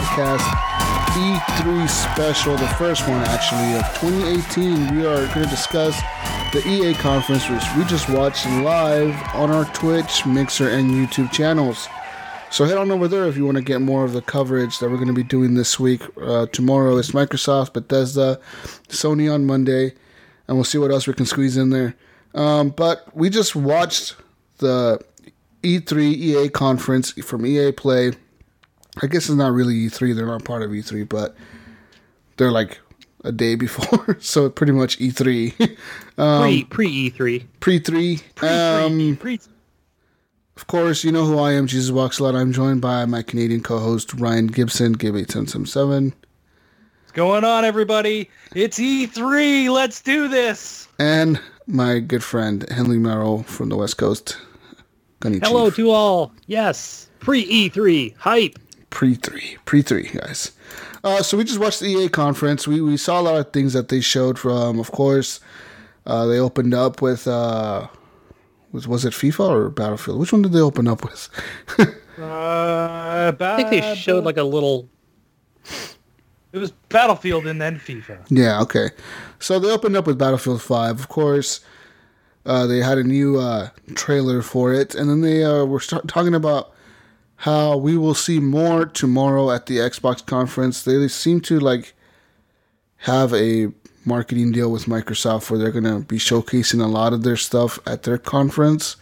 Podcast E3 special, the first one actually of 2018. We are going to discuss the EA conference, which we just watched live on our Twitch, Mixer, and YouTube channels. So head on over there if you want to get more of the coverage that we're going to be doing this week. Uh, tomorrow is Microsoft, Bethesda, Sony on Monday, and we'll see what else we can squeeze in there. Um, but we just watched the E3 EA conference from EA Play. I guess it's not really E3, they're not part of E3, but they're like a day before, so pretty much E3. um, pre pre E3. Pre 3. Um, Pre of course, you know who I am, Jesus Walks a Lot. I'm joined by my Canadian co host, Ryan Gibson, Gib8777, What's going on, everybody? It's E3. Let's do this. and my good friend, Henley Merrill from the West Coast. Gunny Hello Chief. to all. Yes. Pre E3. Hype. Pre three, pre three, guys. Uh, so we just watched the EA conference. We we saw a lot of things that they showed from. Of course, uh, they opened up with uh, was was it FIFA or Battlefield? Which one did they open up with? Uh, I think they showed like a little. it was Battlefield and then FIFA. yeah, okay. So they opened up with Battlefield Five. Of course, uh, they had a new uh, trailer for it, and then they uh, were start talking about how we will see more tomorrow at the Xbox conference. They seem to like have a marketing deal with Microsoft where they're going to be showcasing a lot of their stuff at their conference.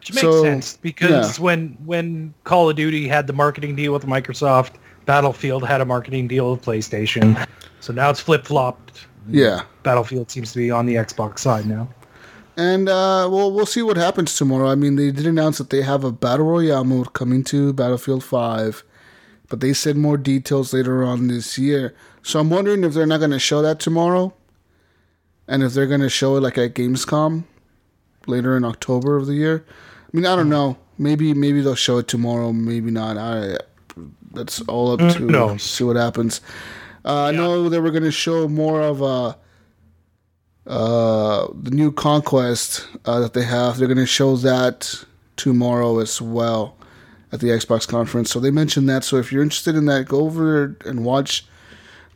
Which makes So, sense because yeah. when when Call of Duty had the marketing deal with Microsoft, Battlefield had a marketing deal with PlayStation. So now it's flip flopped. Yeah. Battlefield seems to be on the Xbox side now. And uh, well, we'll see what happens tomorrow. I mean, they did announce that they have a battle royale mode coming to Battlefield Five, but they said more details later on this year. So I'm wondering if they're not going to show that tomorrow, and if they're going to show it like at Gamescom later in October of the year. I mean, I don't know. Maybe maybe they'll show it tomorrow. Maybe not. I that's all up to Who knows? see what happens. Uh, I know they were going to show more of uh, uh, the new conquest uh, that they have. They're going to show that tomorrow as well at the Xbox conference. So they mentioned that. So if you're interested in that, go over and watch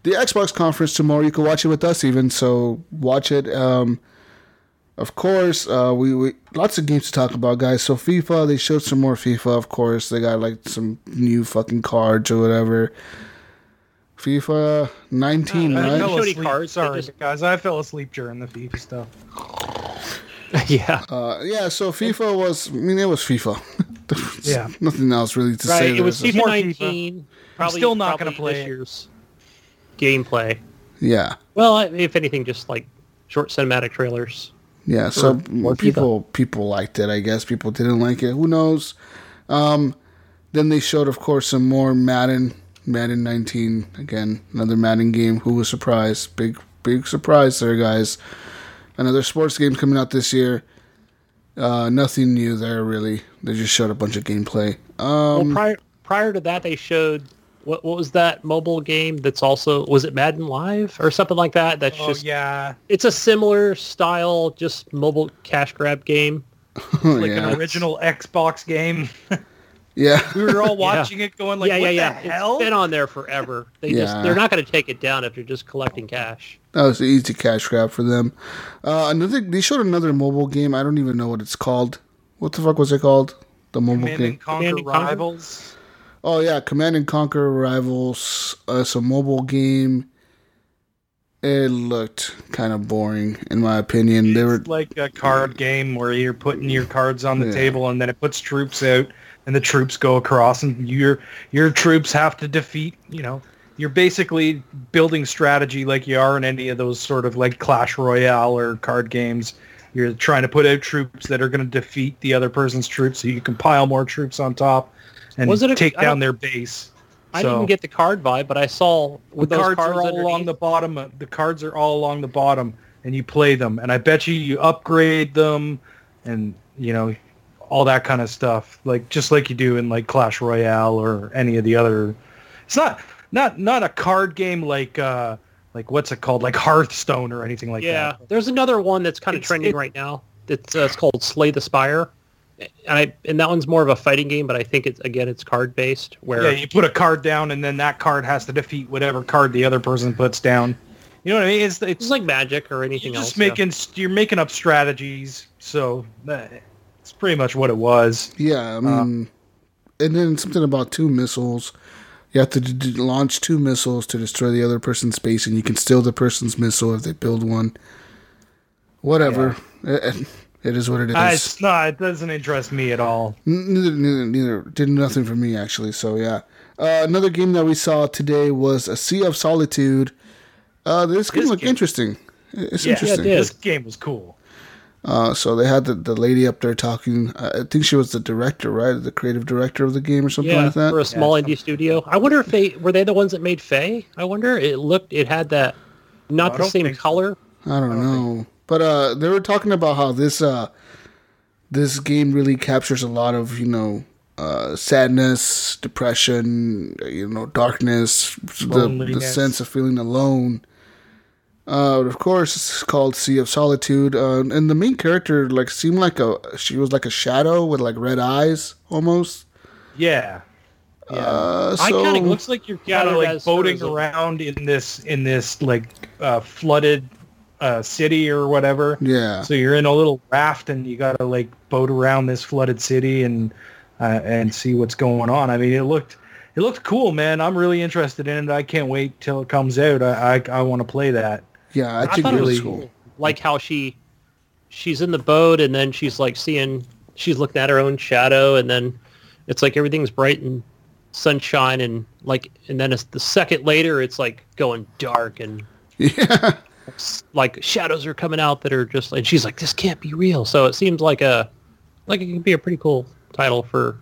the Xbox conference tomorrow. You can watch it with us even. So watch it. Um, of course, uh, we, we lots of games to talk about, guys. So FIFA, they showed some more FIFA. Of course, they got like some new fucking cards or whatever. FIFA 19, Uh, right? I fell asleep. cards, Sorry, just- guys. I fell asleep during the FIFA stuff. yeah. Uh, yeah, so FIFA was. I mean, it was FIFA. Yeah. nothing else really to say. Right. It was. FIFA more 19. Probably still not gonna play this year's gameplay. yeah, Well, if anything, just like short cinematic trailers. yeah. So more FIFA. people people liked it. I guess people didn't like it. Who knows? Um, then they showed, of course, some more Madden. Madden 19 again, another Madden game. Who was surprised? Big big surprise there, guys. Another sports game coming out this year. Uh, nothing new there really. They just showed a bunch of gameplay. Um, well, prior prior to that, they showed what what was that mobile game? That's also was it Madden Live or something like that? That's Oh just yeah, it's a similar style, just mobile cash grab game. It's like yeah. an original Xbox game. yeah. We were all watching it, going like, yeah, "What yeah, yeah. hell?" It's been on there forever. They Yeah. just they're not going to take it down if they're just collecting cash. That was an easy cash grab for them. Uh, another, they showed another mobile game. I don't even know what it's called. What the fuck was it called? The mobile Command game. and Conquer Command and Conquer? Rivals. Oh yeah, Command and Conquer Rivals. Uh, it's a mobile game. It looked kind of boring, in my opinion. They were like a card game where you're putting your cards on the Yeah. table and then it puts troops out and the troops go across, and your your troops have to defeat. You know, you're basically building strategy like you are in any of those sort of like Clash Royale or card games. You're trying to put out troops that are going to defeat the other person's troops, so you can pile more troops on top and a- take down their base. I So- didn't get the card vibe, but I saw the those cards, cards are all along the bottom. of- The cards are all along the bottom, and you play them. And I bet you you upgrade them, and you know all that kind of stuff, like just like you do in like Clash Royale or any of the other. It's not not not a card game like uh like what's it called like Hearthstone or anything like yeah, that. there's another one that's kind of It's- trending it- right now. It's uh, it's called Slay the Spire, and I and that one's more of a fighting game, but I think it's again it's card based where Yeah, you put a card down, and then that card has to defeat whatever card the other person puts down. You know what I mean? It's it's it's like Magic or anything you're else. just yeah. making you're making up strategies. So that, it's pretty much what it was. Yeah, I mean, and then something about two missiles. You have to d- d- launch two missiles to destroy the other person's base, and you can steal the person's missile if they build one. Whatever. It, it is what it is. Uh, it's not. It doesn't interest me at all. Neither, neither, neither did nothing for me actually. So yeah, uh, another game that we saw today was a Sea of Solitude. Uh, this game This looked game- interesting. It's Yeah, interesting. it. This game was cool. Uh, so they had the, the lady up there talking. Uh, I think she was the director, right? The creative director of the game or something yeah like that. for a small indie studio. I wonder if they were they the ones that made Fe. I wonder. It looked it had that not I the same think color. I don't know, but uh, they were talking about how this uh, this game really captures a lot of you know uh, sadness, depression, you know, darkness, the, the sense of feeling alone. Uh, of course, it's called Sea of Solitude, uh, and the main character like seemed like a she was like a shadow with like red eyes almost. Yeah. Uh, I so kind of looks like you're Kind of like as boating around in this in this like uh, flooded uh, city or whatever. yeah, So you're in a little raft and you got to like boat around this flooded city and uh, and see what's going on. I mean, it looked it looked cool, man. I'm really interested in it. I can't wait till it comes out. I I, I want to play that. Yeah. I I think really was cool. Like how she she's in the boat and then she's like seeing she's looking at her own shadow and then it's like everything's bright and sunshine and like and then it's the second later it's like going dark and Yeah, like shadows are coming out that are just and she's like this can't be real so it seems like a like it could be a pretty cool title for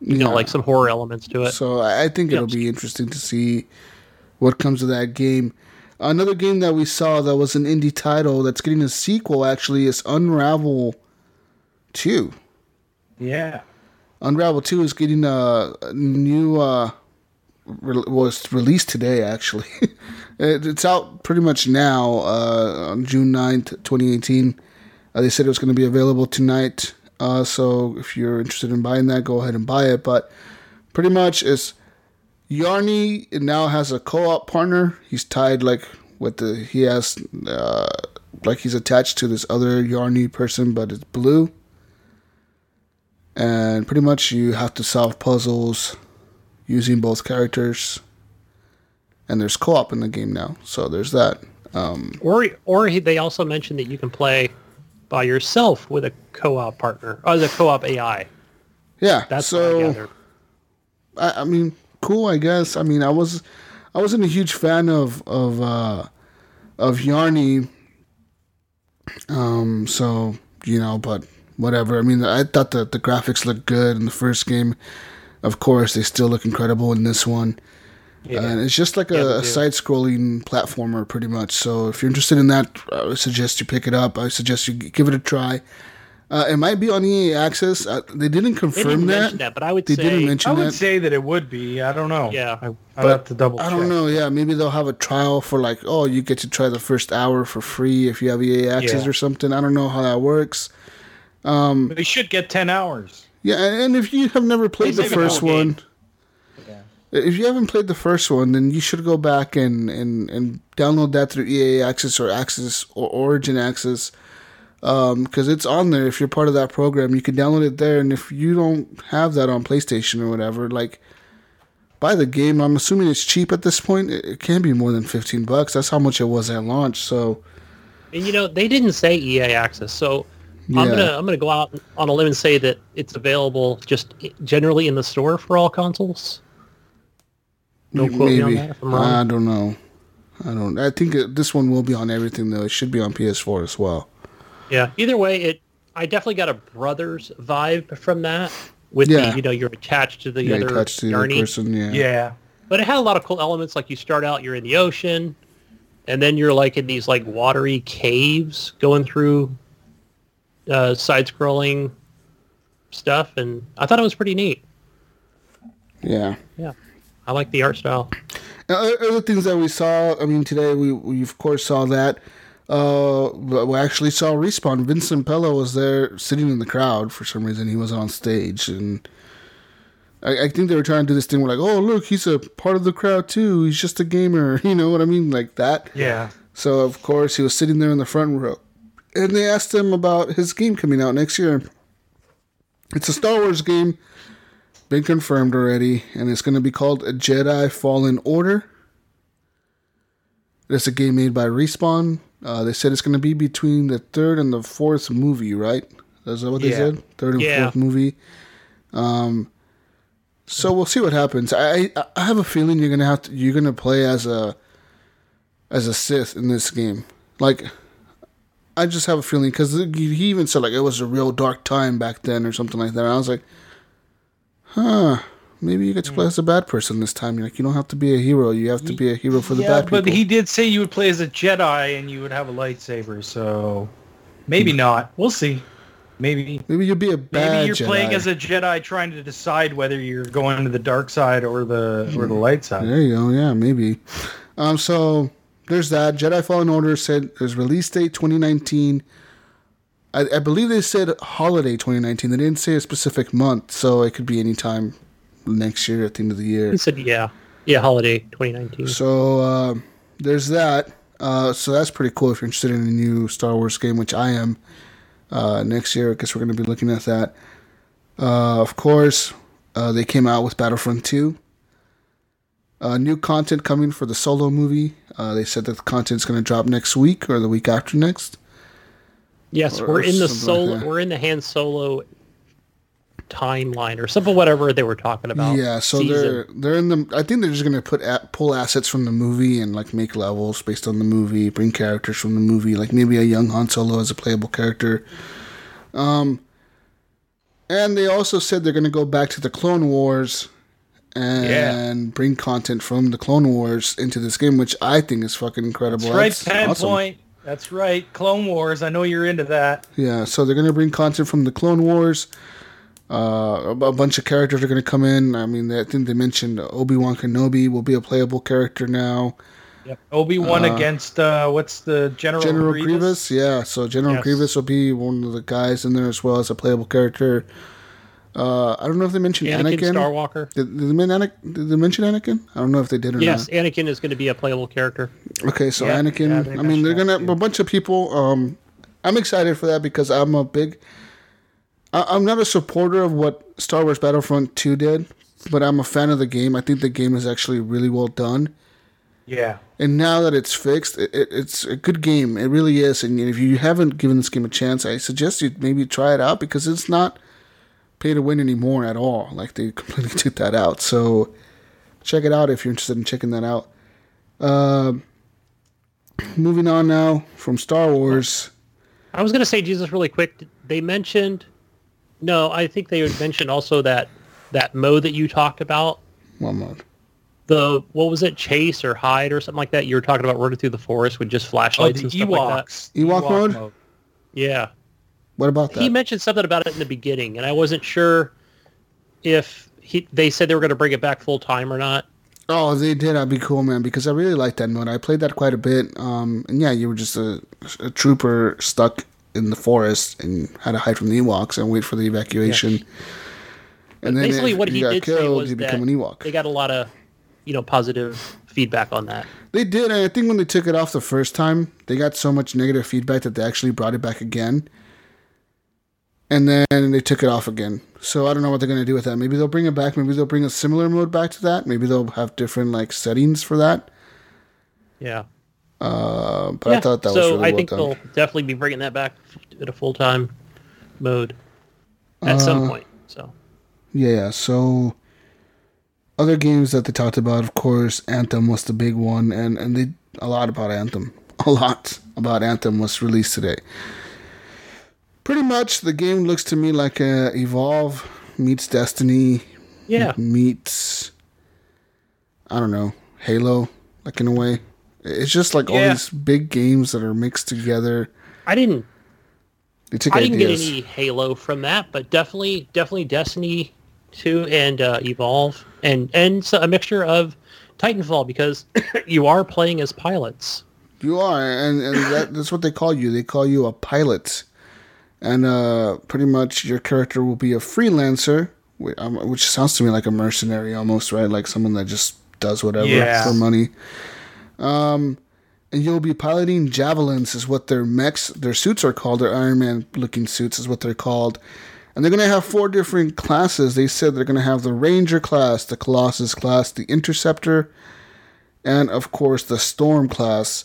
you know like some horror elements to it So I I think it'll be interesting to see what comes of that game. Another game that we saw that was an indie title that's getting a sequel actually is Unravel 2. Yeah. Unravel 2 is getting a, a new uh re- was released today actually. it, it's out pretty much now uh on June 9th, 2018. Uh, they said it was going to be available tonight. Uh so if you're interested in buying that, go ahead and buy it, but pretty much it's Yarny now has a co-op partner. He's tied like with the he has uh like he's attached to this other Yarny person, but it's blue. And pretty much you have to solve puzzles using both characters. And there's co-op in the game now, so there's that. Um, or or he, they also mentioned that you can play by yourself with a co-op partner or the co-op AI yeah, that's I so gathered. I, I mean, cool. I guess. I mean, I was, I wasn't a huge fan of of uh, of Yarny. Um. So you know, but whatever. I mean, I thought that the graphics looked good in the first game. Of course, they still look incredible in this one. Yeah. And it's just like a, they a side-scrolling platformer, pretty much. So if you're interested in that, I would suggest you pick it up. I suggest you give it a try. Uh, it might be on EA Access. Uh, they didn't confirm They confirm didn't that. mention that, but I would They say didn't mention I would that. say that it would be. I don't know. Yeah. I, I'd have to double. I don't check. know. Yeah, maybe they'll have a trial for like, oh, you get to try the first hour for free if you have EA access Yeah. or something. I don't know how that works. Um, They should get ten hours. Yeah, and and if you have never played the They the first whole game. one, if you haven't played the first one, then you should go back and, and, and download that through EA Access or Access or Origin Access Um, because it's on there. If you're part of that program, you can download it there. And if you don't have that on PlayStation or whatever, like buy the game. I'm assuming it's cheap at this point. It, it can't be more than 15 bucks. That's how much it was at launch. So And you know, they didn't say EA Access, so Yeah. I'm gonna I'm gonna go out on a limb and say that it's available just generally in the store for all consoles. Don't quote me on that if I'm wrong. I don't know. I don't. I think this one will be on everything though. It should be on PS4 as well. Yeah. Either way, it I definitely got a brothers vibe from that. With Yeah. the you know you're attached to the Yeah, other attached to the Yarny, person. Yeah. Yeah. but it had a lot of cool elements. Like you start out, you're in the ocean, and then you're like in these like watery caves going through uh, side-scrolling stuff, and I thought it was pretty neat. Yeah. Yeah, I like the art style. Now, other things that we saw. I mean, today we we of course saw that. Uh, but we actually saw respawn. Vince Zampella was there sitting in the crowd for some reason. He wasn't on stage, and I, I think they were trying to do this thing where like, oh look, he's a part of the crowd too. He's just a gamer. You know what I mean, like that. Yeah. So of course he was sitting there in the front row, and they asked him about his game coming out next year. It's a Star Wars game, been confirmed already, and it's going to be called a Jedi Fallen Order. It's a game made by Respawn. Uh, they said it's going to be between the third and the fourth movie, right? Is that what they Yeah. said? Third and Yeah. fourth movie. Um, so we'll see what happens. I I- I have a feeling you're gonna have to you're gonna play as a as a Sith in this game. Like, I just have a feeling because he even said like it was a real dark time back then or something like that. And I was like, huh, maybe you get to play hmm. as a bad person this time. You're like, you don't have to be a hero. You have to be a hero for the yeah, bad people. but he did say you would play as a Jedi and you would have a lightsaber, so maybe hmm. not. We'll see. Maybe maybe you'll be a bad. maybe you're Jedi. playing as a Jedi trying to decide whether you're going to the dark side or the or the hmm. light side. There you go. Yeah, maybe. Um, so there's that. Jedi Fallen Order said there's release date 2019. I, I believe they said holiday 2019. They didn't say a specific month, so it could be any time next year at the end of the year. He said, "Yeah, yeah, holiday 2019." So uh, there's that. Uh, so that's pretty cool if you're interested in a new Star Wars game, which I am. Uh, next year, I guess we're going to be looking at that. Uh, of course, uh, they came out with Battlefront 2. Uh, new content coming for the solo movie. Uh, they said that the content's going to drop next week or the week after next. Yes, or- we're or in the something like solo. we're in the Han Solo timeline or something, whatever they were talking about. Yeah, so season. they're they're in the. I think they're just gonna put a, pull assets from the movie and like make levels based on the movie, bring characters from the movie, like maybe a young Han Solo as a playable character. Um, and they also said they're gonna go back to the Clone Wars and bring content from the Clone Wars into this game, which I think is fucking incredible. That's right, That's ten awesome. point. That's right, Clone Wars. I know you're into that. Yeah, so they're gonna bring content from the Clone Wars. Uh, a, a bunch of characters are gonna come in. I mean, I think they mentioned Obi Wan Kenobi will be a playable character now. Yep. Obi Wan against uh, what's the General, General Grievous? Grievous, yeah. So General Yes. Grievous will be one of the guys in there as well as a playable character. Uh, I don't know if they mentioned Anakin, Anakin. Starwalker. Did, did, they men- Anakin- did they mention Anakin? I don't know if they did or not. Yes, Anakin is going to be a playable character. Okay, so Yeah, yeah, Anakin. they I mean, they're gonna that a bunch of people. Um, I'm excited for that because I'm a big. I, I'm not a supporter of what Star Wars Battlefront 2 did, but I'm a fan of the game. I think the game is actually really well done. Yeah. And now that it's fixed, it, it, it's a good game. It really is. And if you haven't given this game a chance, I suggest you maybe try it out because it's not pay to win anymore at all. Like they completely took that out. So check it out if you're interested in checking that out. Um moving on now from Star Wars. I was going to say, Jesus, really quick. They mentioned, no, I think they had mentioned also that that mode that you talked about. One mode. The what was it, chase or hide or something like that? You were talking about running through the forest with just Oh, flashlights the and stuff like that. Ewoks. Ewok mode? Yeah, What about that? he mentioned something about it in the beginning, and I wasn't sure if he. They said they were going to bring it back full time or not. Oh, they did. That'd be cool, man. Because I really like that mode. I played that quite a bit. Um, and yeah, you were just a, a trooper stuck in the forest and had to hide from the Ewoks and wait for the evacuation. And then Basically, what he did say killed, was you that an Ewok. they got a lot of, you know, positive feedback on that. They did, and I think when they took it off the first time, they got so much negative feedback that they actually brought it back again. And then they took it off again. So I don't know what they're gonna do with that. Maybe they'll bring it back. Maybe they'll bring a similar mode back to that. Maybe they'll have different like settings for that. Yeah. Uh, but I Yeah, thought that so was really I well think done. they'll definitely be bringing that back at a full time. mode at some Uh, point. So Yeah, so other games that they talked about, of course, Anthem was the big one, and and they a lot about Anthem. A lot about Anthem was released today. Pretty much, the game looks to me like uh, Evolve meets Destiny yeah, meets I don't know Halo, like in a way. It's just like all these big games that are mixed together. I didn't They took I didn't get any Halo from that, but definitely definitely Destiny 2 and uh, Evolve and and so a mixture of Titanfall because you are playing as pilots. You are, and, and that, that's what they call you. They call you a pilot, and uh, pretty much your character will be a freelancer, um, which sounds to me like a mercenary almost, right? Like someone that just does whatever Yeah. for money. Um, and you'll be piloting javelins, is what their mechs, their suits are called. Their Iron Man looking suits is what they're called. And they're going to have four different classes. They said they're going to have the Ranger class, the Colossus class, the Interceptor, and of course the Storm class.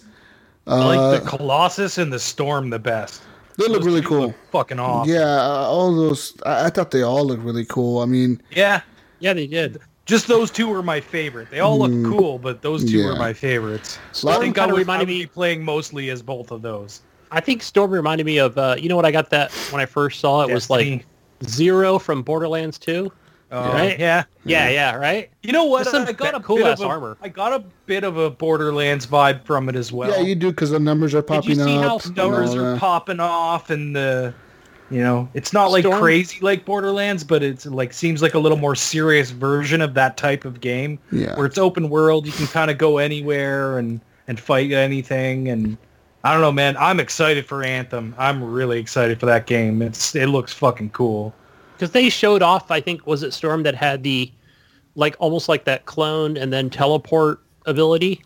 I like the Colossus and the Storm the best. They look really cool. look fucking awesome. Yeah, uh, all those. I, I thought they all looked really cool. I mean, Yeah. Yeah, they did. Just those two were my favorite. They all look cool, but those two yeah. were my favorites. Storm I think I kinda I reminded would me- be playing mostly as both of those. I think Storm reminded me of uh, you know what I got that when I first saw it was like Zero from Borderlands 2. Oh, right? Yeah. Yeah, yeah, right. You know what? Some I got a cool bit ass of a, armor. I got a bit of a Borderlands vibe from it as well. yeah, you do because the numbers are you see how up. and numbers are popping off and the you know it's not like Storm? crazy like borderlands but it's like seems like a little more serious version of that type of game Yeah. where it's open world you can kind of go anywhere and and fight anything and i don't know man i'm excited for anthem i'm really excited for that game it's it looks fucking cool Because they showed off, I think, was it Storm that had the, like, almost like that clone and then teleport ability?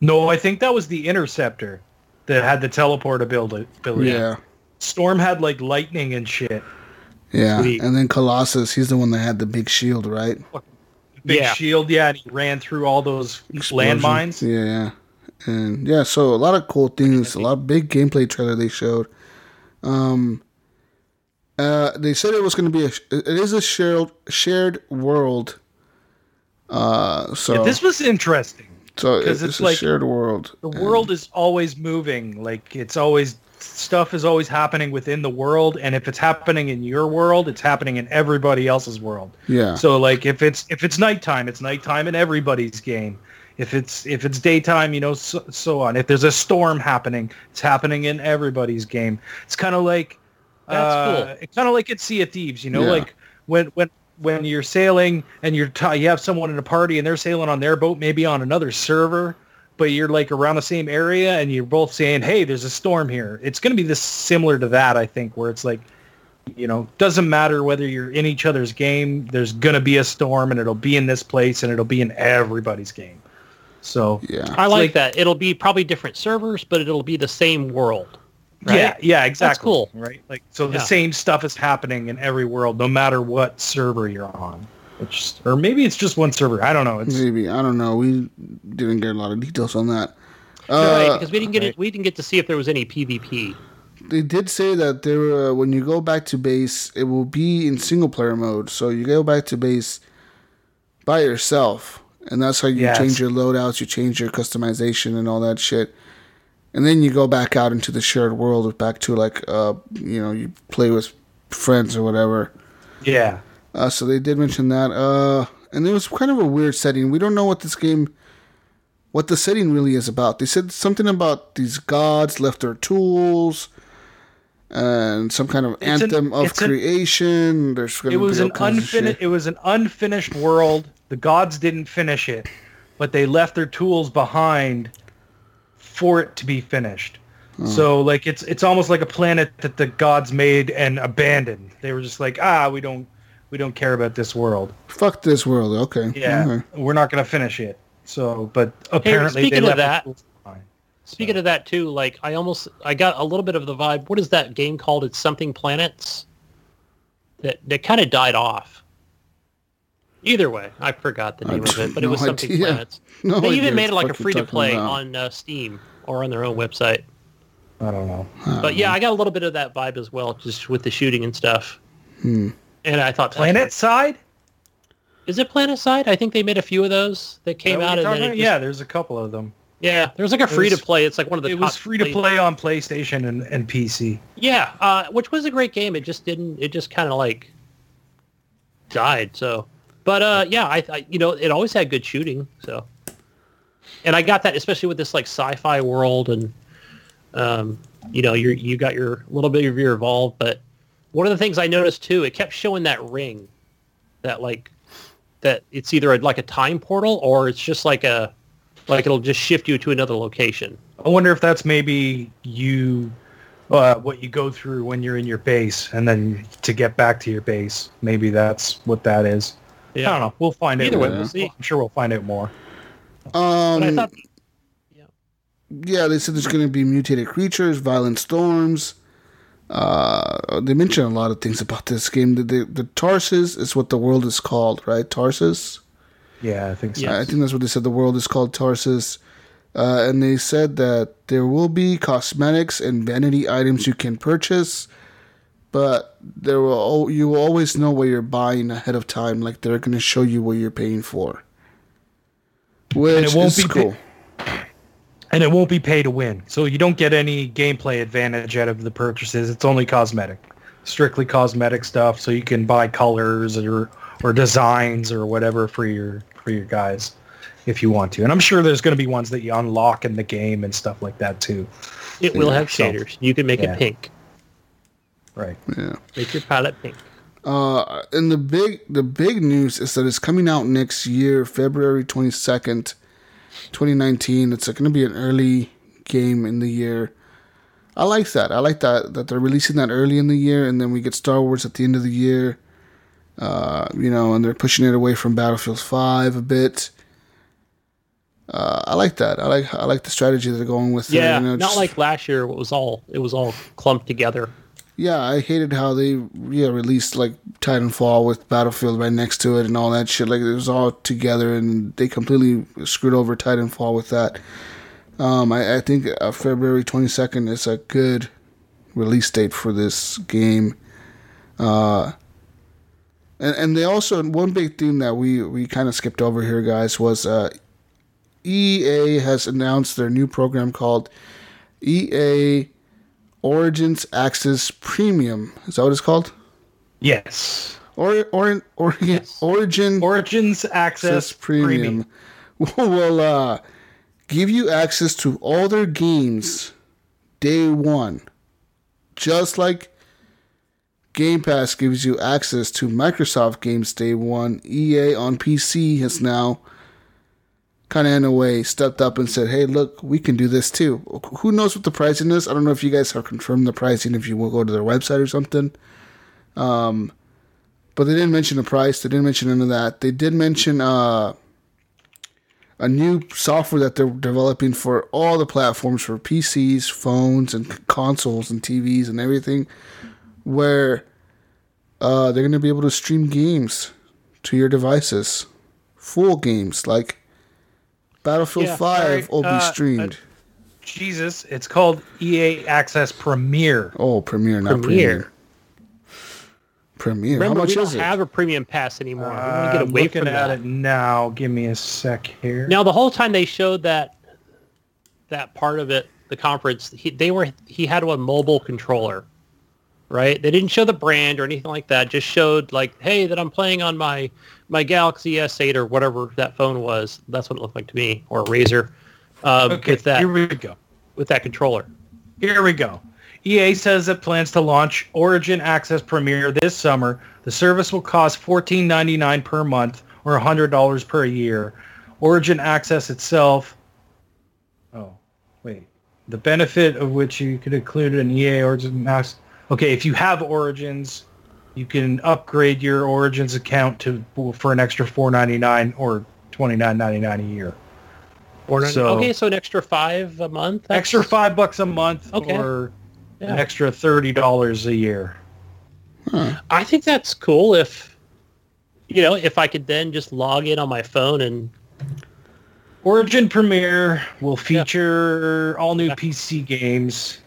no i think that was the interceptor that had the teleport ability ability. Yeah, storm had like lightning and shit yeah. Sweet. And then Colossus, he's the one that had the big shield, right? big Yeah. shield yeah and he ran through all those Explosion. landmines Yeah, yeah. And yeah, so a lot of cool things, a lot of big gameplay trailer they showed. Um, uh, they said it was going to be a, it is a shared shared world. Uh, so Yeah, this was interesting. so 'cause it's, it's a like shared world. The And- world is always moving. Like it's always stuff is always happening within the world, and if it's happening in your world, it's happening in everybody else's world. Yeah. So like if it's if it's nighttime, it's nighttime in everybody's game. If it's if it's daytime, you know, so, so on. If there's a storm happening, it's happening in everybody's game. It's kind of like That's uh, cool. It's kind of like at Sea of Thieves, you know, Yeah. like when when when you're sailing and you're t- you have someone in a party and they're sailing on their boat, maybe on another server, but you're like around the same area and you're both saying, "Hey, there's a storm here." It's going to be this similar to that, I think, where it's like, you know, doesn't matter whether you're in each other's game. There's going to be a storm, and it'll be in this place, and it'll be in everybody's game. So yeah. I like, like- that. It'll be probably different servers, but it'll be the same world. Right? Yeah, yeah, exactly. That's cool. Right? Like so the Yeah. same stuff is happening in every world no matter what server you're on. Which or maybe it's just one server. I don't know. It's Maybe I don't know. We didn't get a lot of details on that. right, Uh, because we didn't get right. it, we didn't get to see if there was any PvP. they did say that there, uh, when you go back to base, it will be in single player mode. So you go back to base by yourself, and that's how you Yes. change your loadouts, you change your customization, and all that shit. And then you go back out into the shared world, back to like, uh, you know, you play with friends or whatever. yeah. Uh, so they did mention that. Uh, and it was kind of a weird setting. We don't know what this game, what the setting really is about. They said something about these gods left their tools, and some kind of It's an- anthem of it's an- creation. There's It was be an unfinished it was an unfinished world. The gods didn't finish it, but they left their tools behind for it to be finished. So like it's it's almost like a planet that the gods made and abandoned. They were just like, "Ah, we don't we don't care about this world." Fuck this world. Okay. Yeah, Okay. we're not going to finish it. So, but apparently speaking they of left that- tools behind. Speaking of that too, like I almost I got a little bit of the vibe. What is that game called? It's something planets. That that kind of died off. Either way, I forgot the I name of it, but it was something idea. planets. No they even made it like a free to play on uh, Steam or on their own website. I don't know. But yeah, I got a little bit of that vibe as well, just with the shooting and stuff. Hmm. And I thought, PlanetSide? is it PlanetSide? I think they made a few of those that came out, and just- yeah, there's a couple of them. yeah, there's like a free to play. It's like one of the It was free to play on PlayStation and, and PC. Yeah, uh, which was a great game. It just didn't. It just kind of like died. So, but uh, yeah, I, I you know it always had good shooting. So, and I got that especially with this like sci-fi world and um, you know you you got your little bit of your evolve. But one of the things I noticed too, it kept showing that ring, that like that it's either a, like a time portal or it's just like a like it'll just shift you to another location. I wonder if that's maybe you, uh, what you go through when you're in your base, and then to get back to your base. Maybe that's what that is. Yeah. I don't know. We'll find out. Either it. way, we'll see. I'm sure we'll find out more. Um, But I thought yeah, they said there's going to be mutated creatures, violent storms. Uh, they mentioned a lot of things about this game. The, the, the Tarsis is what the world is called, right? Tarsis. Yeah, I think so. Yeah. I think that's what they said. The world is called Tarsis. Uh, and they said that there will be cosmetics and vanity items you can purchase, but there will al- you will always know what you're buying ahead of time. Like they're going to show you what you're paying for, which it won't is be cool. And it won't be pay to win. So you don't get any gameplay advantage out of the purchases. It's only cosmetic, strictly cosmetic stuff. So you can buy colors or or designs or whatever for your for your guys if you want to. And I'm sure there's going to be ones that you unlock in the game and stuff like that too. it will have So- shaders. You can make Yeah. it pink. Right. Yeah. Make your palette pink. Uh, and the big the big news is that it's coming out next year, February twenty second, twenty nineteen. It's going to be an early game in the year. I like that. I like that that they're releasing that early in the year, and then we get Star Wars at the end of the year. Uh, you know, and they're pushing it away from Battlefield Five a bit. Uh, I like that. I like I like the strategy they're going with. Yeah, you know, not just- like last year. It was all it was all clumped together. Yeah, I hated how they yeah released like Titanfall with Battlefield right next to it and all that shit. Like it was all together, and they completely screwed over Titanfall with that. Um, I, I think uh, February twenty second is a good release date for this game. Uh, and and they also one big thing that we we kind of skipped over here, guys, was uh, EA has announced their new program called EA Origins Access Premium. Is that what it's called? Yes. Or or or Origin Origins Access, Access Premium will uh, give you access to all their games day one, just like Game Pass gives you access to Microsoft games day one. EA on PC has now kind of in a way stepped up and said, "Hey, look, we can do this too." Who knows what the pricing is? I don't know if you guys have confirmed the pricing. If you will go to their website or something. Um, but they didn't mention the price. They didn't mention any of that. They did mention uh, a new software that they're developing for all the platforms for PCs, phones, and consoles and TVs and everything, where uh, they're going to be able to stream games to your devices, full games like Battlefield Yeah, Five sorry, will be uh, streamed. Jesus, it's called EA Access Premier. oh, Premiere, not Premiere. Premiere. Premiere. Remember, How much we don't is it? have a premium pass anymore. we want to Uh, get I'm away looking from at that. it now. Give me a sec here. Now, the whole time they showed that that part of it, the conference, he, they were he had a mobile controller, right? They didn't show the brand or anything like that. Just showed like, hey, that I'm playing on my my Galaxy S8 or whatever that phone was. That's what it looked like to me, or a Razer. Um, okay, with that here we go. with that controller. Here we go. EA says it plans to launch Origin Access Premier this summer. The service will cost $14.99 per month or $100 per year. Origin Access itself. Oh, wait. The benefit of which you could include an EA Origin Max. Okay, if you have Origins, you can upgrade your Origins account to for an extra $4.99 or $29.99 a year. Or So- okay, so an extra five a month. That's- Extra five bucks a month Okay. or Yeah. an extra thirty dollars a year. I think that's cool if you know if I could then just log in on my phone and Origin Premiere will feature all new PC games.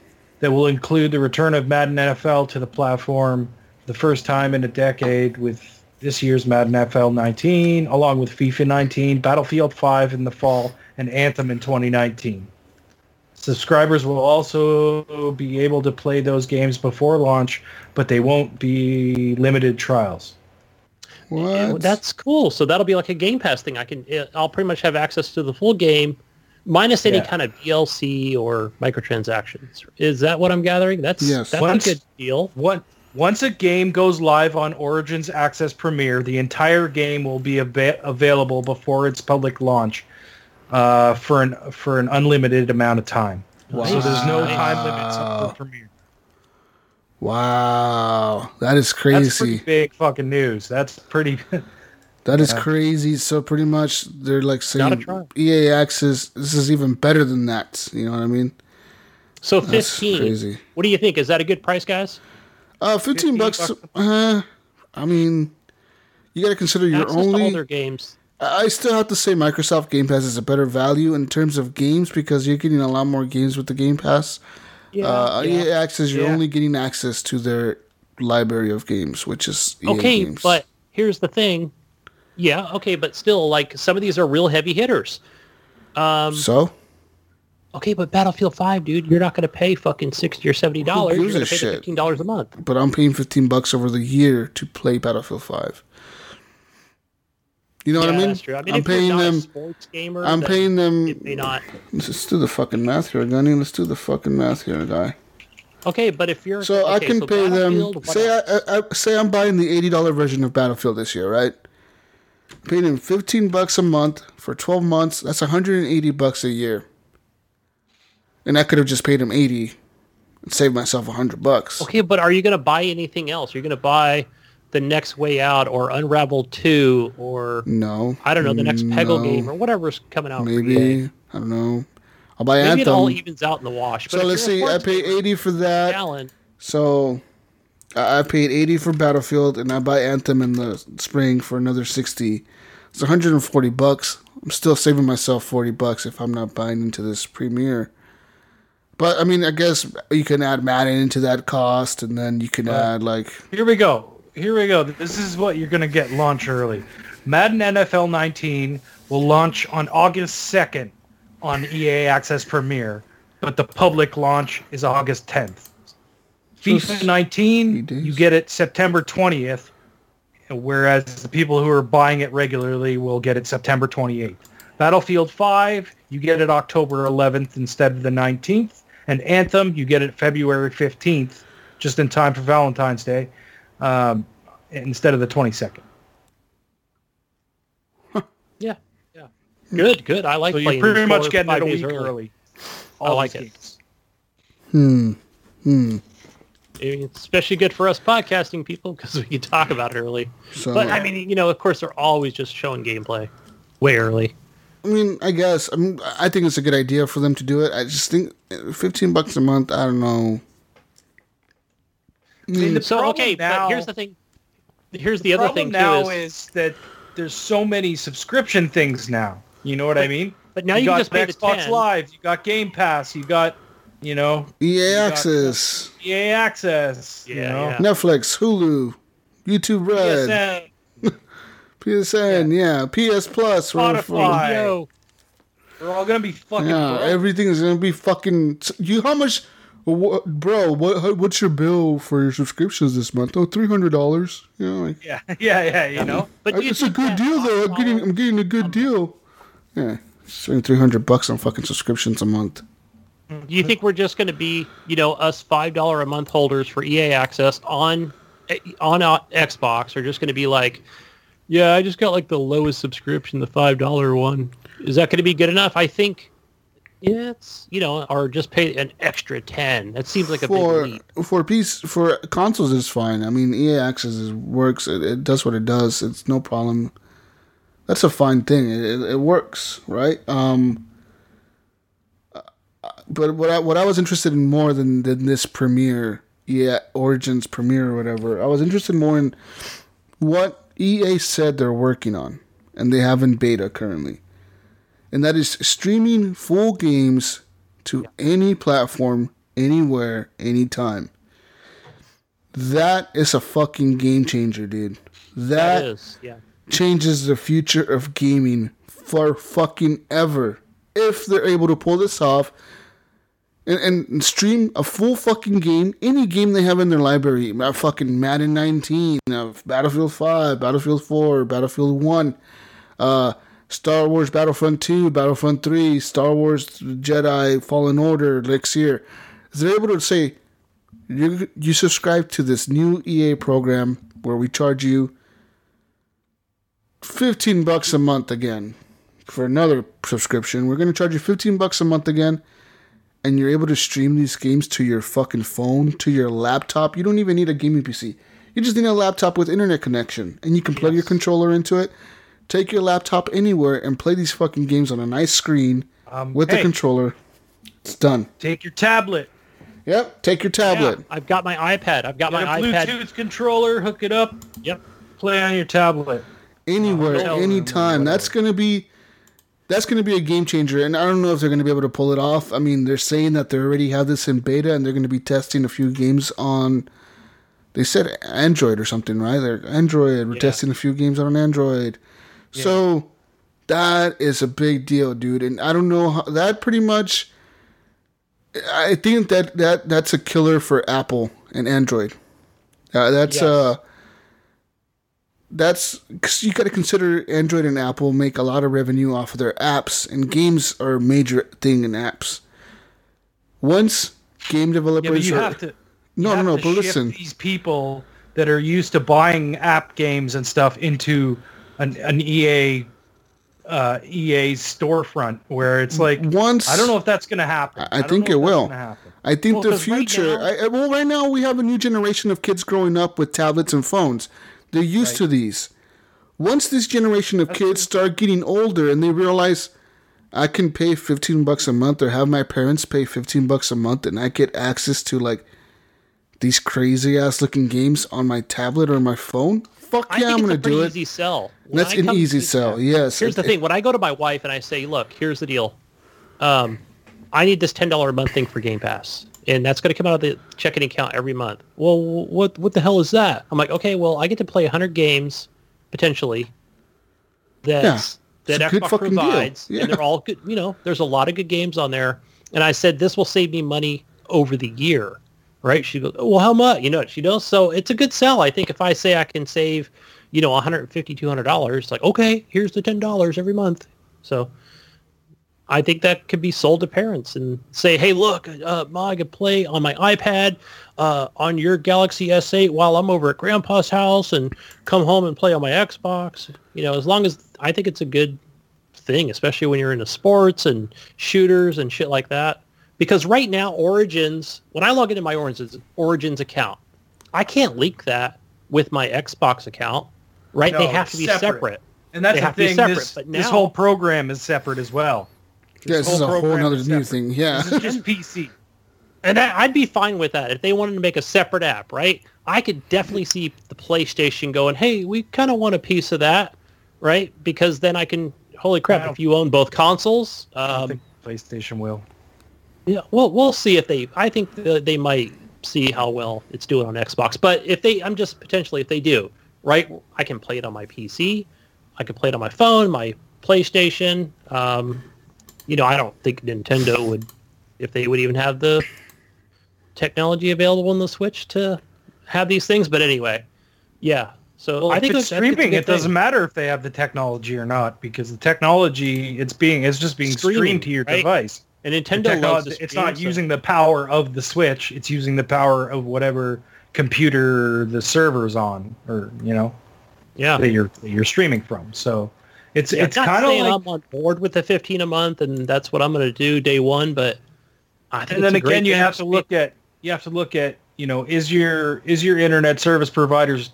That will include the return of Madden NFL to the platform the first time in a decade with this year's Madden NFL 19, along with FIFA 19, Battlefield 5 in the fall, and Anthem in 2019. Subscribers will also be able to play those games before launch, but they won't be limited trials. What? That's cool. So that'll be like a Game Pass thing. I can, I'll pretty much have access to the full game, minus any Yeah. kind of DLC or microtransactions. Is that what I'm gathering? That's Yes. that's Once- a good deal. What, once a game goes live on Origin's Access Premier, the entire game will be ava- available before its public launch uh, for an for an unlimited amount of time. So there's no time limits Wow. for Premiere. Wow, that is crazy. That's pretty crazy. big fucking news. That's pretty. That is crazy. So pretty much they're like saying. EA Access. This is even better than that. You know what I mean? So That's 15. crazy. What do you think? Is that a good price, guys? Uh, fifteen 15 bucks. bucks. Uh, I mean, you got to consider you're all only. their games. I still have to say Microsoft Game Pass is a better value in terms of games because you're getting a lot more games with the Game Pass. Yeah. uh, yeah. EA Access, you're Yeah. only getting access to their library of games, which is EA okay, games. but here's the thing. Yeah, okay, but still, like some of these are real heavy hitters. Um, so okay, but Battlefield Five, dude, you're not going to pay fucking sixty or seventy dollars. You're going to pay fifteen dollars a month. but I'm paying 15 bucks over the year to play Battlefield 5. You know what I Yeah, mean? true. I mean, I'm if you're paying them. sports gamer, I'm paying them. It may not. Let's do the fucking math here, Gunny. Let's do the fucking math here, guy. Okay, but if you're So I can so pay them. Say? I, I, I say I'm buying the eighty dollar version of Battlefield this year, right? Paying him fifteen bucks a month for twelve months. That's one hundred and eighty bucks a year. And I could have just paid him eighty and saved myself hundred bucks. Okay, but are you going to buy anything else? You're going to buy the next Way Out or Unravel Two or No, I don't know the next Peggle No. game or whatever's coming out. maybe I don't know. I'll buy Maybe it all evens out in the wash. But So let's see. I pay eighty for that. Alan, So I I paid eighty for Battlefield, and I buy Anthem in the spring for another sixty. It's one hundred and forty bucks. I'm still saving myself forty bucks if I'm not buying into this premiere. But I mean, I guess you can add Madden into that cost, and then you can add like Here we go. Here we go. This is what you're going to get launch early. Madden NFL 19 will launch on August 2nd on EA Access Premiere, but the public launch is August 10th. So FIFA 19, you get it September 20th, whereas the people who are buying it regularly will get it September 28th. Battlefield 5, you get it October 11th instead of the 19th. And Anthem, you get it February 15th, just in time for Valentine's Day, um, instead of the 22nd. yeah, yeah, good, good. I like So playing. you're pretty much getting it a week early. early. I like it. games. hmm hmm. It's especially good for us podcasting people because we can talk about it early. So But I mean, you know, of course, they're always just showing gameplay way early. I mean, I guess I mean, I think it's a good idea for them to do it. I just think fifteen bucks a month. I don't know. I mean, So okay, now, but here's the thing. Here's the, the other thing now too is, is, that there's so many subscription things now. You know what I mean? but now you, got can just pay the Xbox 10. Live, you got Game Pass, you got, you know, EA Access, EA Access, you Yeah, know, yeah. Netflix, Hulu, YouTube Red. PSN. PSN, yeah. PS Plus, for, for, Spotify. Yo, They're all gonna be fucking. yeah. broke. Everything is gonna be fucking. You, how much, what, bro? What, what's your bill for your subscriptions this month? Oh, three hundred dollars. You know, like, yeah, yeah, yeah. You know, but do you it's a good deal though. I'm getting, I'm getting a good deal. Yeah, spending three hundred bucks on fucking subscriptions a month. Do you think we're just going to be, you know, us five dollar a month holders for EA access on on uh, Xbox are just going to be like, yeah, I just got like the lowest subscription, the five dollar one. Is that going to be good enough? I think. Yeah, it's you know, or just pay an extra ten. That seems like a for big leap. for piece for consoles it's fine. I mean, EA Access is, works. It, it does what it does. It's no problem. That's a fine thing. It, it, it works, right? Um, but what I what I was interested in more than than this premiere, yeah, Origins premiere or whatever, I was interested more in what EA said they're working on, and they have in beta currently, and that is streaming full games to any platform anywhere, anytime. That is a fucking game changer, dude. That that is, yeah. changes the future of gaming for fucking ever. If they're able to pull this off and, and stream a full fucking game, any game they have in their library, uh, fucking Madden 19, uh, Battlefield 5, Battlefield 4, Battlefield 1, uh, Star Wars Battlefront 2, Battlefront 3, Star Wars Jedi Fallen Order, Elixir. They're able to say, you, you subscribe to this new EA program where we charge you 15 bucks a month again for another subscription. We're going to charge you 15 bucks a month again and you're able to stream these games to your fucking phone, to your laptop. You don't even need a gaming PC. You just need a laptop with internet connection and you can plug your controller into it. Take your laptop anywhere and play these fucking games on a nice screen Um, with the controller. It's done. Take your tablet. Yep, take your tablet. Yeah, I've got my iPad. I've got Get my a iPad. Bluetooth controller. Hook it up. Yep. Play on your tablet. anywhere, hotel room anytime. That's gonna be that's gonna be a game changer, and I don't know if they're gonna be able to pull it off. I mean, they're saying that they already have this in beta, and they're gonna be testing a few games on. They said Android or something, right? They're Android. We're Yeah. testing a few games on Android, so that is a big deal, dude. And I don't know how that pretty much. I think that that that's a killer for Apple and Android. Uh, that's Yes. uh that's cause you got to consider Android and Apple make a lot of revenue off of their apps, and games are a major thing in apps. Once game Yeah, developers but you are, have to. no, no, no, but listen, These people that are used to buying app games and stuff into an, an EA uh, EA storefront where it's like once I don't know if that's going to happen. I- I think it will. I think Well, the 'cause right future. now- I- well, right now we have a new generation of kids growing up with tablets and phones. They're used to these. Once this generation of kids start getting older and they realize I can pay fifteen bucks a month or have my parents pay fifteen bucks a month and I get access to like these crazy ass looking games on my tablet or my phone. Fuck I yeah, I'm a pretty do it. easy sell. That's an easy sell. Yes. Here's the It- thing: when I go to my wife and I say, "Look, here's the deal. Um, I need this ten dollar a month thing for Game Pass, and that's going to come out of the checking account every month." Well, what what the hell is that? I'm like, okay, well, I get to play hundred games potentially. That's it's that Xbox provides, Yeah. and they're all good. You know, there's a lot of good games on there, and I said this will save me money over the year. Right? She goes, well, how much? You know, she knows. So it's a good sell. I think if I say I can save, you know, 150 $200, like, okay, here's the $10 every month. So I think that could be sold to parents and say, hey, look, uh, Ma, I could play on my iPad uh, on your Galaxy S8 while I'm over at Grandpa's house and come home and play on my Xbox. You know, as long as I think it's a good thing, especially when you're into sports and shooters and shit like that. Because right now, Origins, when I log into my Origins Origins account, I can't link that with my Xbox account. Right? they have to be separate. separate. And that's They the have to be thing. separate, this, but this whole program is separate as well. Yeah, this whole is a whole other is new thing. Yeah. This is just PC. And I, I'd be fine with that if they wanted to make a separate app, right? I could definitely see the PlayStation going, "Hey, we kind of want a piece of that," right? Because then I can, holy crap, if you own both consoles, I don't um, think PlayStation will. yeah, well, we'll see if they. I think th- they might see how well it's doing on Xbox. But if they, I'm just potentially if they do, right? I can play it on my PC, I can play it on my phone, my PlayStation. Um, you know, I don't think Nintendo would, if they would even have the technology available in the Switch to have these things. But anyway, yeah. So Well, I if think it's that's- that's a streaming, it doesn't thing. matter if they have the technology or not because the technology it's being it's just being Streaming, streamed to your right? device. And Nintendo technol- loves to it's not so- using the power of the Switch. It's using the power of whatever computer the server's on, or you know Yeah. that you're that you're streaming from. So it's Yeah, it's not kind of saying like I'm on board with the 15 a month and that's what I'm going to do day one, but I think and then it's a great again you have to look at you have to look at you know is your is your internet service providers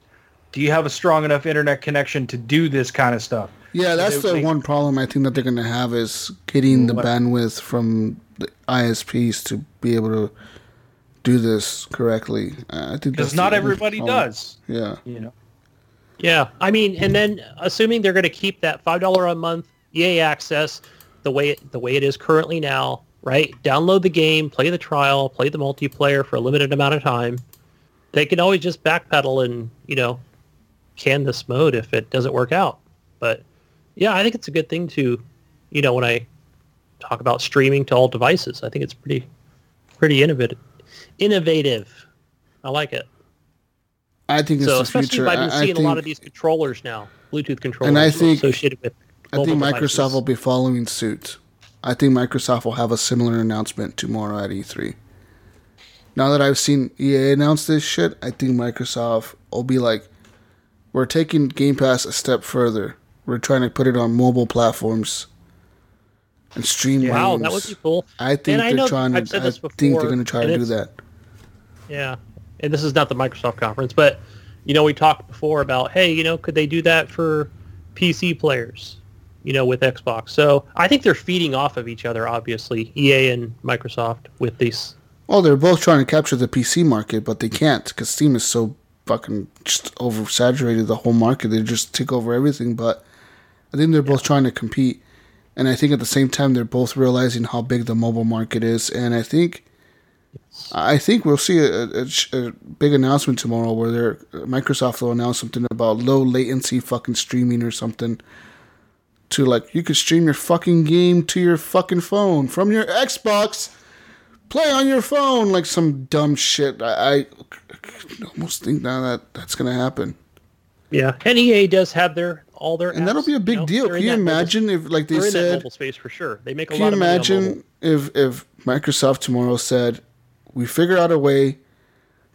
do you have a strong enough internet connection to do this kind of stuff Yeah, that's they- the they- one problem I think that they're going to have is getting the What? bandwidth from the ISPs to be able to do this correctly. Uh, I think because not everybody problem. does Yeah, you know Yeah, I mean, and then assuming they're going to keep that five dollar a month EA access the way it, the way it is currently now, right? Download the game, play the trial, play the multiplayer for a limited amount of time. They can always just backpedal and, you know, can this mode if it doesn't work out. But yeah, I think it's a good thing to, you know, when I talk about streaming to all devices, I think it's pretty, pretty innovative. Innovative. I like it. I think it's So the especially future. I've been I, I seeing a lot of these controllers now, Bluetooth controllers I think- associated with I think Microsoft devices. will be following suit. I think Microsoft will have a similar announcement tomorrow at E3. Now that I've seen EA announce this shit, I think Microsoft will be like, we're taking Game Pass a step further. We're trying to put it on mobile platforms and stream Wow, that would be cool. I think And they're know trying to. I this think they're going to try to do that. Yeah, and this is not the Microsoft conference, but you know we talked before about hey, you know, could they do that for PC players? You know, with Xbox. So I think they're feeding off of each other, obviously, EA and Microsoft with these. Well, they're both trying to capture the PC market, but they can't because Steam is so fucking just oversaturated the whole market. They just take over everything. But I think they're both trying to compete, and I think at the same time they're both realizing how big the mobile market is. And I think, I think we'll see a, a, a big announcement tomorrow where they're, Microsoft will announce something about low latency fucking streaming or something. To like, you could stream your fucking game to your fucking phone from your Xbox play on your phone like some dumb shit. I, I almost think now that that's gonna happen, Yeah, and EA does have their all their. and that'll be a big you know, deal. Can you that mobile- imagine if, like they they're in that said, mobile space for sure. They make a can lot you of money on mobile. imagine if if Microsoft tomorrow said, we figure out a way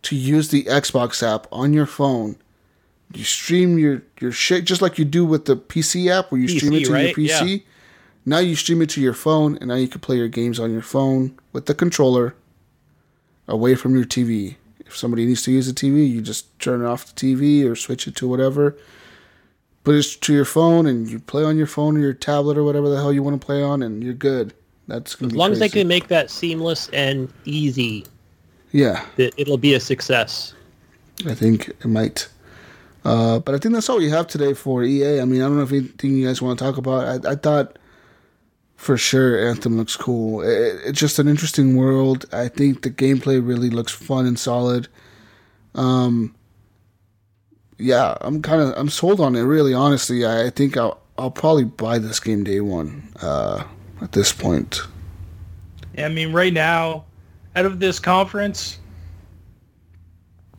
to use the Xbox app on your phone. You stream your, your shit just like you do with the PC app where you stream it to right? your PC. Now you stream it to your phone, and now you can play your games on your phone with the controller away from your TV. If somebody needs to use the TV, you just turn off the TV or switch it to whatever. Put it to your phone, and you play on your phone or your tablet or whatever the hell you want to play on, and you're good. That's gonna As be long as they can make that seamless and easy, Yeah, that it'll be a success. I think it might. Uh, but I think that's all we have today for EA. I mean, I don't know if anything you guys want to talk about. I, I thought for sure Anthem looks cool. It, it's just an interesting world. I think the gameplay really looks fun and solid. Um, yeah, I'm kind of I'm sold on it. Really, honestly, I, I think I'll I'll probably buy this game day one. Uh, at this point, I mean, right now, out of this conference,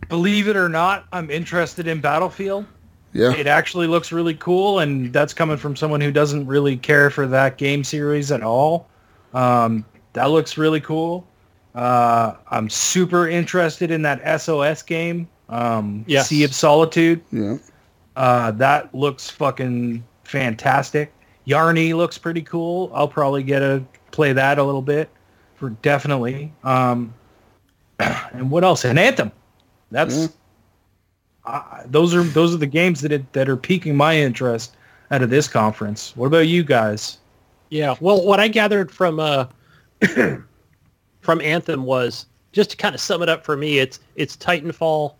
believe it or not, I'm interested in Battlefield. yeah, It actually looks really cool, and that's coming from someone who doesn't really care for that game series at all. Um, that looks really cool. Uh, I'm super interested in that SOS game, um, Yes. Sea of Solitude. yeah. Uh, that looks fucking fantastic. Yarny looks pretty cool. I'll probably get to play that a little bit for definitely. Um, and what else? An Anthem. That's Yeah. uh, those are those are the games that it, that are piquing my interest out of this conference. What about you guys? Yeah. Well, what I gathered from uh, from Anthem was just to kind of sum it up for me. It's it's Titanfall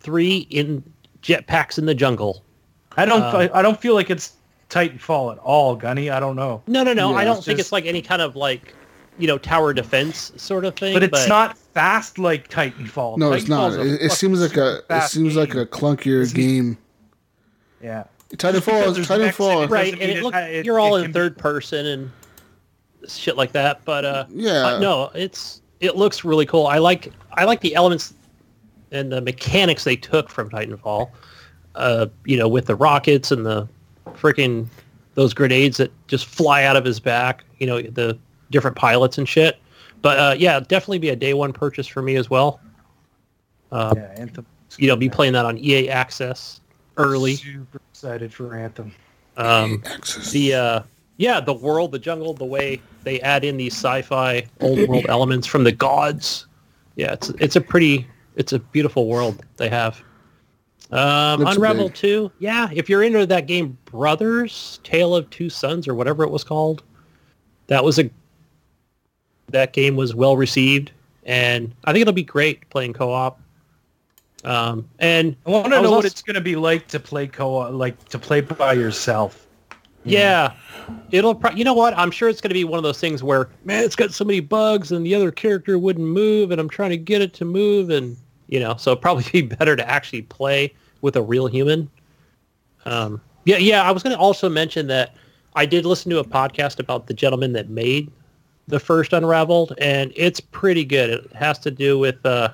three in jetpacks in the jungle. I don't Uh, I, I don't feel like it's Titanfall at all, Gunny. I don't know. No, no, no. Yeah, I don't it's think just- it's like any kind of like you know tower defense sort of thing. But it's not fast like Titanfall. No, it's not. It, it seems like a it fast seems like a clunkier Isn't- game. yeah. Titanfall, there's Titanfall. Mexican- right, and it it look, it- you're all it in can be- third person and shit like that. But uh, Yeah. uh, no, it's it looks really cool. I like I like the elements and the mechanics they took from Titanfall. Uh, you know, with the rockets and the freaking those grenades that just fly out of his back. You know, the different pilots and shit. But uh, yeah, definitely be a day one purchase for me as well. Uh, Yeah, Anthem. You know, be playing that on EA Access early. Super excited for Anthem. Um, Access. the uh yeah the world the jungle the way they add in these sci-fi old world elements from the gods yeah it's it's a pretty it's a beautiful world they have um Looks unravel big. 2 yeah if you're into that game brothers tale of two sons or whatever it was called that was a that game was well received and i think it'll be great playing co-op um and I want to know what it's going to be like to play co-op, like to play by yourself. Yeah, it'll. Pro- you know what? I'm sure it's going to be one of those things where, man, it's got so many bugs, and the other character wouldn't move, and I'm trying to get it to move, and you know, so it'd probably be better to actually play with a real human. Um, yeah, yeah. I was going to also mention that I did listen to a podcast about the gentleman that made the first Unraveled, and it's pretty good. It has to do with. Uh,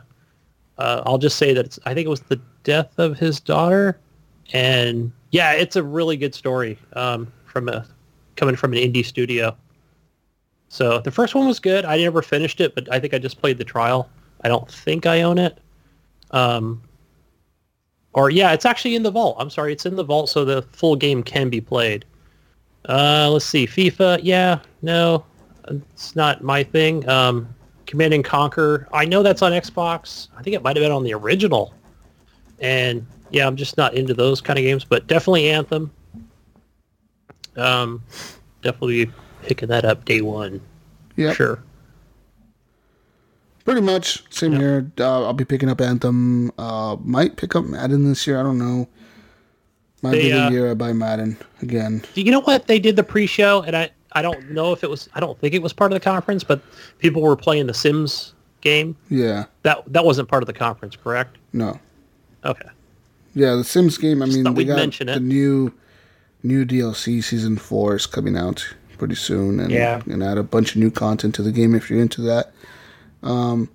uh, I'll just say that I think it was the death of his daughter, and yeah, it's a really good story um, from a coming from an indie studio. So the first one was good. I never finished it, but I think I just played the trial. I don't think I own it. Um, or yeah, it's actually in the vault. I'm sorry, it's in the vault, so the full game can be played. Uh, let's see, FIFA. Yeah, no, it's not my thing. Um, Command and Conquer. I know that's on Xbox. I think it might have been on the original. And yeah, I'm just not into those kind of games, but definitely Anthem. Um, definitely picking that up day one. Yeah, Sure. pretty much same Yep. here. Uh, I'll be picking up Anthem. Uh, might pick up Madden this year. I don't know. Might They, be the uh, year I buy Madden again. Do you know what? They did the pre-show, and I, I don't know if it was. I don't think it was part of the conference, but people were playing the Sims game. Yeah, That that wasn't part of the conference, correct? no. Okay. Yeah, the Sims game. I mean, they we'd got mention the it. new new DLC season four is coming out pretty soon, and Yeah. and add a bunch of new content to the game if you're into that. Um,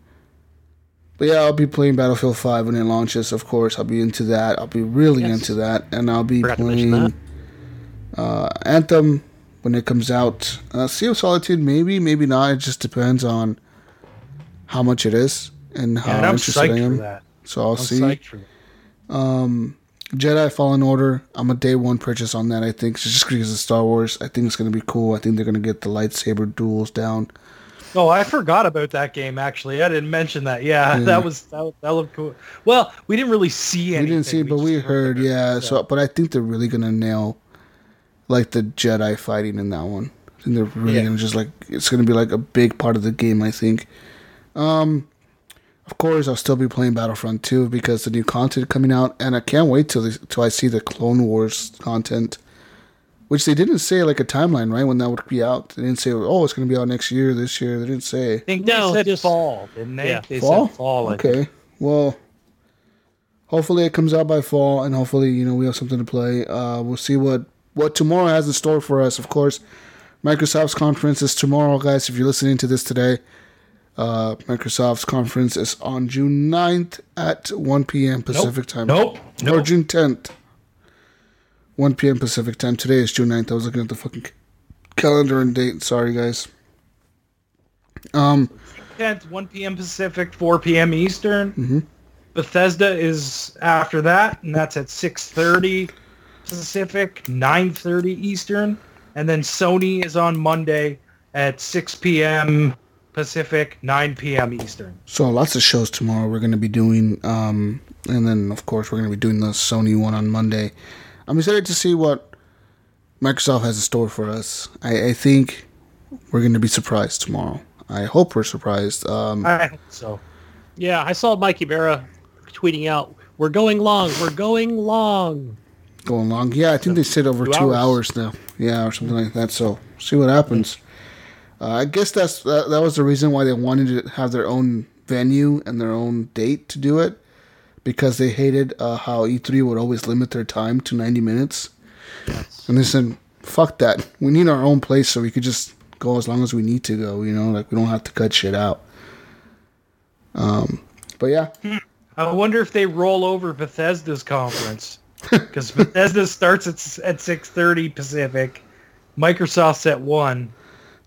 but yeah, I'll be playing Battlefield Five when it launches. Of course, I'll be into that. I'll be really Yes. into that, and I'll be Forgot to playing uh, Anthem when it comes out. Uh, sea of Solitude, maybe, maybe not. It just depends on how much it is and how and I'm interested I am. So I'll I'm see. that. Jedi Fallen Order. I'm a day one purchase on that. I think just because of Star Wars. I think it's gonna be cool. I think they're gonna get the lightsaber duels down. Oh, I forgot about that game. Actually, I didn't mention that. Yeah, that was that, that looked cool. Well, we didn't really see anything. we didn't see, it, but we heard. it. Yeah. So, but I think they're really gonna nail like the Jedi fighting in that one. I think they're really Yeah. gonna just like it's gonna be like a big part of the game. I think. Um, of course, I'll still be playing Battlefront 2 because the new content coming out, and I can't wait till the, till I see the Clone Wars content. Which they didn't say like a timeline, right? When that would be out, they didn't say, "Oh, it's going to be out next year, this year." They didn't say. I think No, they said just- fall, didn't they? yeah. They Fall. said fall. I think. Okay. Well, hopefully it comes out by fall, and hopefully you know we have something to play. Uh, we'll see what what tomorrow has in store for us. Of course, Microsoft's conference is tomorrow, guys. If you're listening to this today, uh, Microsoft's conference is on June 9th at 1 p.m. Pacific time. Nope. Or Nope. June 10th. 1 p.m. Pacific time. Today is June 9th. I was looking at the fucking calendar and date. Sorry, guys. Um, 10th, 1 p.m. Pacific, 4 p.m. Eastern. Mhm. Bethesda is after that, and that's at 6:30 Pacific, 9:30 Eastern, and then Sony is on Monday at 6 p.m. Pacific, 9 p.m. Eastern. So lots of shows tomorrow we're going to be doing, um, and then of course we're going to be doing the Sony one on Monday. I'm excited to see what Microsoft has in store for us. I, I think we're going to be surprised tomorrow. I hope we're surprised. Um, I hope so. Yeah, I saw Mike Ybarra tweeting out, "We're going long. We're going long." Going long, yeah, I think they said over two two hours. hours now, yeah, or something like that. So see what happens. Uh, I guess that's that, that was the reason why they wanted to have their own venue and their own date to do it, because they hated uh, how E3 would always limit their time to 90 minutes. Yes. And they said, fuck that. We need our own place so we could just go as long as we need to go, you know, like we don't have to cut shit out. Um, but yeah, I wonder if they roll over Bethesda's conference because Bethesda starts at at 6:30 Pacific, Microsoft's at one.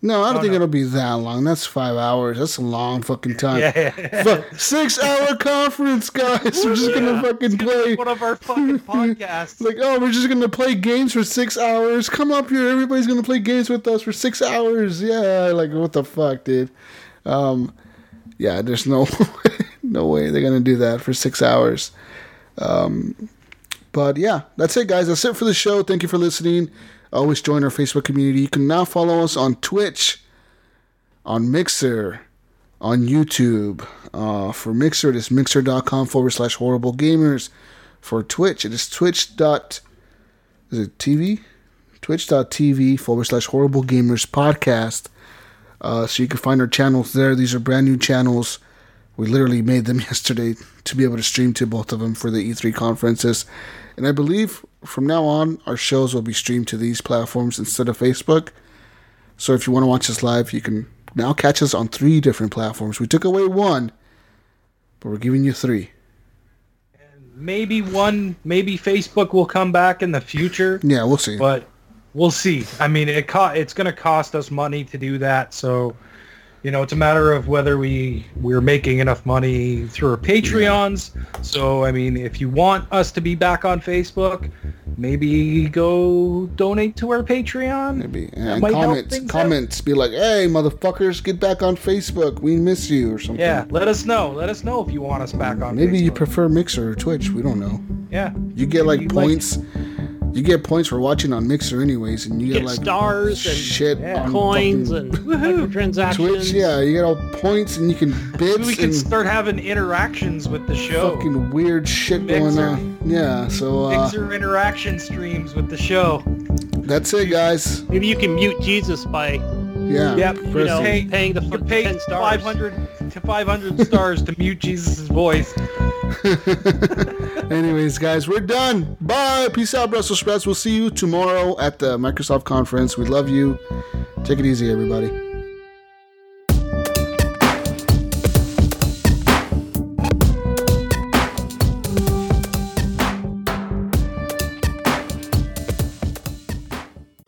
no, I don't Oh, think no. it'll be that long. That's five hours. That's a long fucking time. Yeah, Fuck, six hour conference, guys. We're just gonna Yeah. fucking play. one of our fucking podcasts. Like, oh, we're just gonna play games for six hours. Come up here, everybody's gonna play games with us for six hours. Yeah, like what the fuck, dude? Um, yeah, there's no, no way they're gonna do that for six hours. Um, but yeah, that's it, guys. That's it for the show. Thank you for listening. Always join our Facebook community. You can now follow us on Twitch, on Mixer, on YouTube. Uh, for Mixer, it is mixer.com forward slash horrible gamers. For Twitch, it is twitch dot is it TV? twitch.tv forward slash horrible gamers podcast. Uh, so you can find our channels there. These are brand new channels. We literally made them yesterday to be able to stream to both of them for the E3 conferences. And I believe from now on, our shows will be streamed to these platforms instead of Facebook. So if you want to watch us live, you can now catch us on three different platforms. We took away one, but we're giving you three. Maybe one, maybe Facebook will come back in the future. Yeah, we'll see. But we'll see. I mean, it co- it's going to cost us money to do that, so you know, it's a matter of whether we we're making enough money through our Patreons. So, I mean, if you want us to be back on Facebook, maybe go donate to our Patreon. Maybe and comments, comments, be like, "Hey, motherfuckers, get back on Facebook. We miss you," or something. Yeah, let us know. Let us know if you want us back on. Maybe you prefer Mixer or Twitch. We don't know. Yeah, You get like points. You get points for watching on Mixer, anyways, and you You get get like stars and shit yeah, coins and microtransactions. Twitch. Yeah, you get all points, and you can Maybe bits we can and start having interactions with the show. fucking weird shit going Mixer. on. Yeah, so uh, Mixer interaction streams with the show. that's it, guys. Maybe you can mute Jesus by Yeah. Yep, you know, Pay- paying the f- pay 10 stars. 500 to 500 stars to mute Jesus' voice. Anyways, guys, we're done. Bye. Peace out, Brussels sprouts. We'll see you tomorrow at the Microsoft conference. We love you. Take it easy, everybody.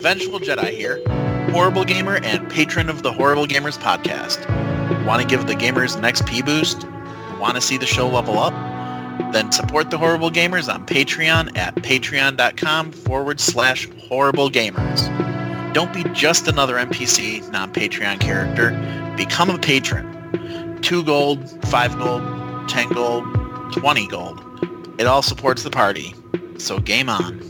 Vengeful Jedi here, horrible gamer and patron of the Horrible Gamers podcast. Want to give the gamers an XP boost? Want to see the show level up? Then support the Horrible Gamers on Patreon at patreon.com forward slash horrible gamers. Don't be just another NPC, non-Patreon character. Become a patron. 2 gold, 5 gold, 10 gold, 20 gold. It all supports the party. So game on.